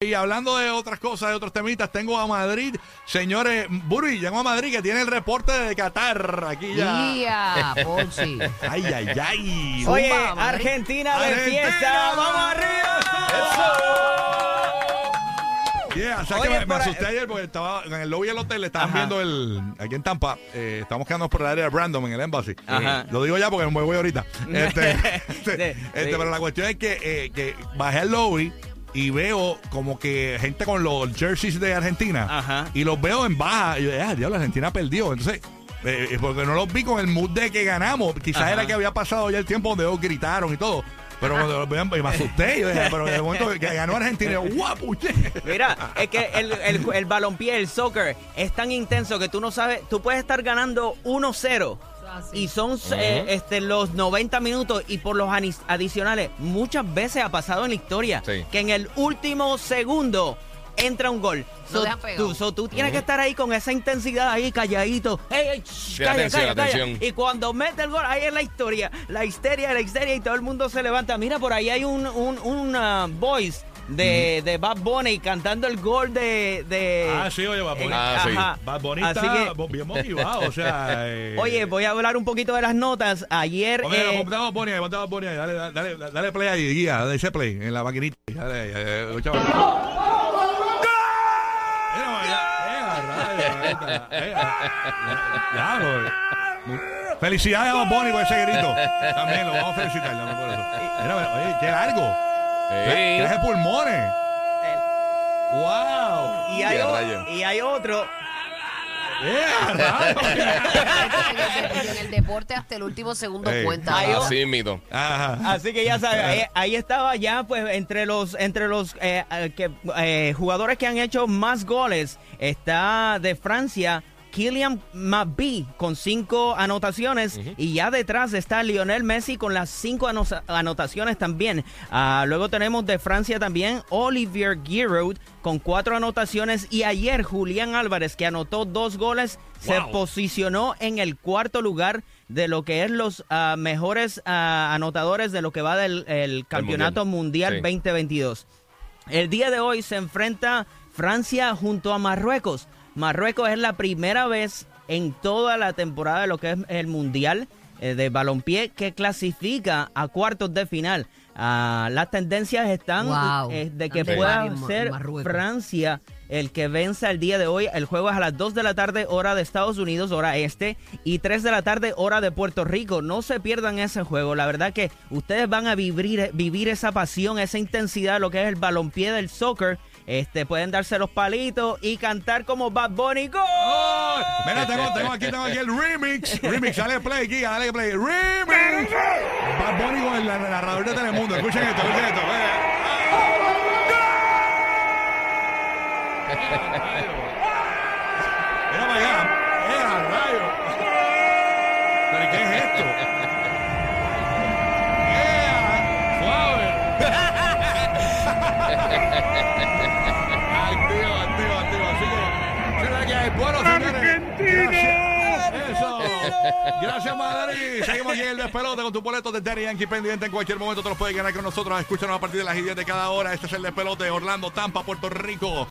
Y hablando de otras cosas, de otros temitas, tengo a Madrid. Señores, Buri, llegó a Madrid que tiene el reporte de Qatar. Aquí ya. Ay, ay, ay. Oye, Zumba, Madrid. Argentina de Argentina. fiesta. ¡Vamos arriba! Yeah, o sea Oye, que me, asusté ayer porque estaba en el lobby del hotel, estaban Ajá. viendo el. Aquí en Tampa, eh, estamos quedándonos por el área de Brandon en el Embassy. Ajá. Eh, Lo digo ya porque me voy ahorita. Este, este, Sí, este, sí. Pero la cuestión es que, eh, que bajé al lobby y veo como que gente con los jerseys de Argentina Ajá. y los veo en baja. Y yo, ah, diablo, Argentina perdió. Entonces. eh, porque no los vi con el mood de que ganamos. Quizás Ajá. era que había pasado ya el tiempo donde ellos gritaron y todo. Pero cuando me asusté. Yo dije, pero el momento que ganó Argentina, yo, guapo, che". Mira, es que el, el, el balompié, el soccer, es tan intenso que tú no sabes, tú puedes estar ganando 1-0 y son eh, este, los 90 minutos y por los anis- adicionales, muchas veces ha pasado en la historia Sí. que en el último segundo entra un gol. No So, dejan pegado. tú, so, tú tienes que estar ahí con esa intensidad ahí calladito. Ey, ey, shh, Sí, calla, atención, calla, calla. atención. Y cuando mete el gol, ahí es la historia. La histeria, la histeria y todo el mundo se levanta. Mira, por ahí hay un, un, un, ah, voice de, de Bad Bunny cantando el gol de... de Ah, sí, oye, Bad Bunny. Ah, sí. Bad Bunny Así está que- bien motivado, o sea... eh, Oye, voy a hablar un poquito de las notas. Ayer... Oye, eh, ponte a Bad Bunny ahí, ponte a Bad Bunny ahí, dale, dale, dale, dale play ahí, guía, dale ese play en la maquinita. Dale, eh, eh, eh, eh, eh, eh. Felicidades a Bad Bunny por ese grito. También lo vamos a felicitar por eso. Mira, oye, qué largo. Traje pulmones. el- ¡Wow! y, hay, o- y hay otro... ¡Eh, rayos! En el, deporte hasta el último segundo Ey. cuenta. Así mito. Ajá. Así que ya sabes, ahí, ahí estaba ya, pues, entre los entre los eh, eh, que, eh, jugadores que han hecho más goles, está de Francia. Kylian Mbappé con cinco anotaciones y ya detrás está Lionel Messi con las cinco ano- anotaciones también. Ah, luego tenemos de Francia también Olivier Giroud con cuatro anotaciones y ayer Julián Álvarez que anotó dos goles se posicionó en el cuarto lugar de lo que es los ah, mejores ah, anotadores de lo que va del el campeonato mundial, Sí. 2022. El día de hoy se enfrenta Francia junto a Marruecos. Marruecos es la primera vez en toda la temporada de lo que es el mundial eh, de balompié que clasifica a cuartos de final. Ah, las tendencias están Wow. eh, de que pueda ser Marruecos. Francia el que venza el día de hoy. El juego es a las 2 de la tarde, hora de Estados Unidos, hora este, y 3 de la tarde, hora de Puerto Rico. No se pierdan ese juego. La verdad que ustedes van a vivir, vivir esa pasión, esa intensidad, lo que es el balompié del soccer. Este, pueden darse los palitos y cantar como Bad Bunny. ¡Gol! ¡Ay! Mira, tengo, tengo aquí, tengo aquí el remix. Remix, dale play, Giga, dale play. Remix. Bad Bunny con el narrador de Telemundo. Escuchen esto, escuchen esto. Mira para allá. ¡Eh, a rayo! ¿Pero qué es esto? ¡Eh, suave! Activo, activo, activo. Así que, será que hay bueno, señores. Eso. Gracias, Madrid. Seguimos aquí en el despelote con tu boleto de Daddy Yankee pendiente. En cualquier momento te los puedes ganar con nosotros. Escúchanos a partir de las 10 de cada hora. Este es el despelote. Orlando, Tampa, Puerto Rico.